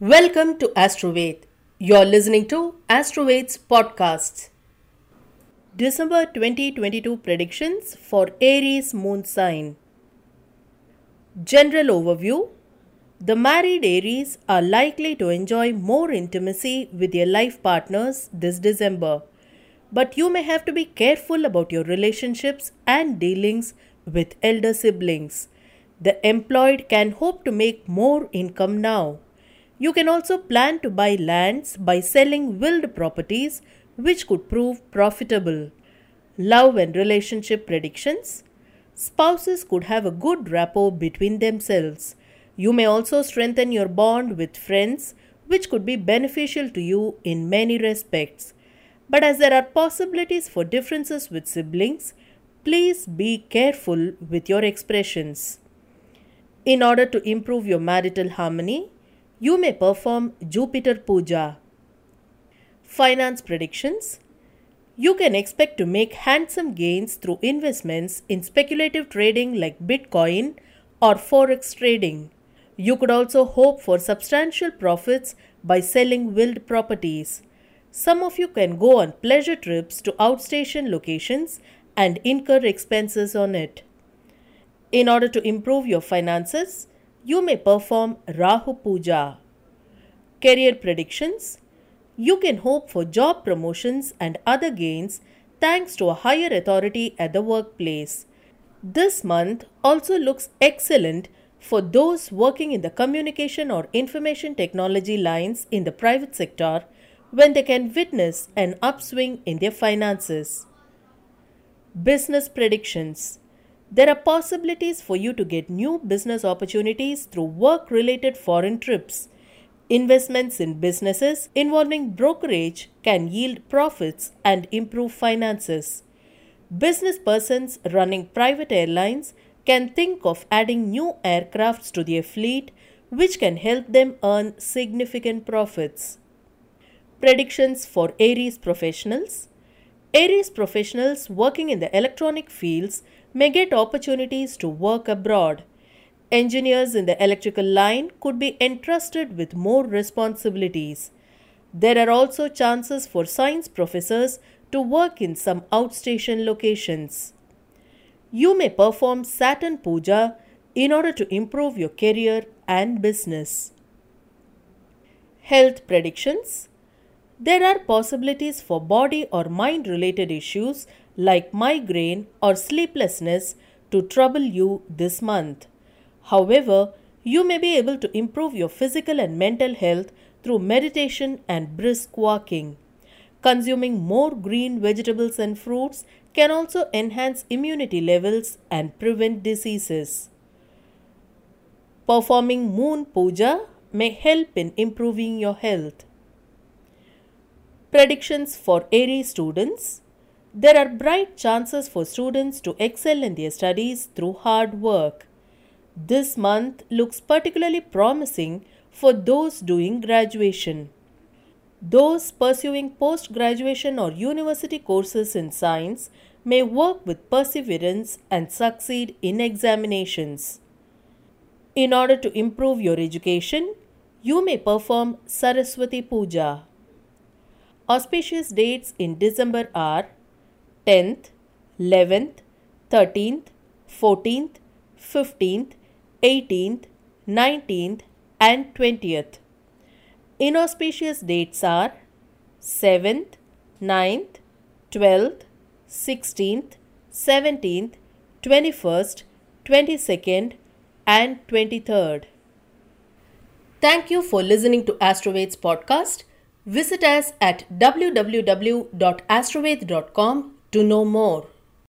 Welcome to Astroved. You're listening to Astroved's podcasts. December 2022 predictions for Aries moon sign. General overview The married Aries are likely to enjoy more intimacy with their life partners this December. But you may have to be careful about your relationships and dealings with elder siblings. The employed can hope to make more income now. You can also plan to buy lands by selling willed properties, which could prove profitable. Love and relationship predictions Spouses could have a good rapport between themselves. You may also strengthen your bond with friends, which could be beneficial to you in many respects. But as there are possibilities for differences with siblings, please be careful with your expressions. In order to improve your marital harmony, you may perform Jupiter Puja. Finance predictions You can expect to make handsome gains through investments in speculative trading like Bitcoin or Forex trading. You could also hope for substantial profits by selling willed properties. Some of you can go on pleasure trips to outstation locations and incur expenses on it. In order to improve your finances, you may perform Rahu Puja. Career predictions You can hope for job promotions and other gains thanks to a higher authority at the workplace. This month also looks excellent for those working in the communication or information technology lines in the private sector when they can witness an upswing in their finances. Business predictions There are possibilities for you to get new business opportunities through work related foreign trips. Investments in businesses involving brokerage can yield profits and improve finances. Business persons running private airlines can think of adding new aircrafts to their fleet, which can help them earn significant profits. Predictions for Aries professionals Aries professionals working in the electronic fields may get opportunities to work abroad. Engineers in the electrical line could be entrusted with more responsibilities. There are also chances for science professors to work in some outstation locations. You may perform Saturn Puja in order to improve your career and business. Health predictions There are possibilities for body or mind related issues like migraine or sleeplessness to trouble you this month. However, you may be able to improve your physical and mental health through meditation and brisk walking. Consuming more green vegetables and fruits can also enhance immunity levels and prevent diseases. Performing moon puja may help in improving your health. Predictions for Aries students There are bright chances for students to excel in their studies through hard work. This month looks particularly promising for those doing graduation. Those pursuing post graduation or university courses in science may work with perseverance and succeed in examinations. In order to improve your education, you may perform Saraswati Puja. Auspicious dates in December are 10th, 11th, 13th, 14th, 15th, 18th, 19th, and 20th. Inauspicious dates are 7th, 9th, 12th, 16th, 17th, 21st, 22nd, and 23rd. Thank you for listening to Astroved's podcast. Visit us at www.astroved.com to know more.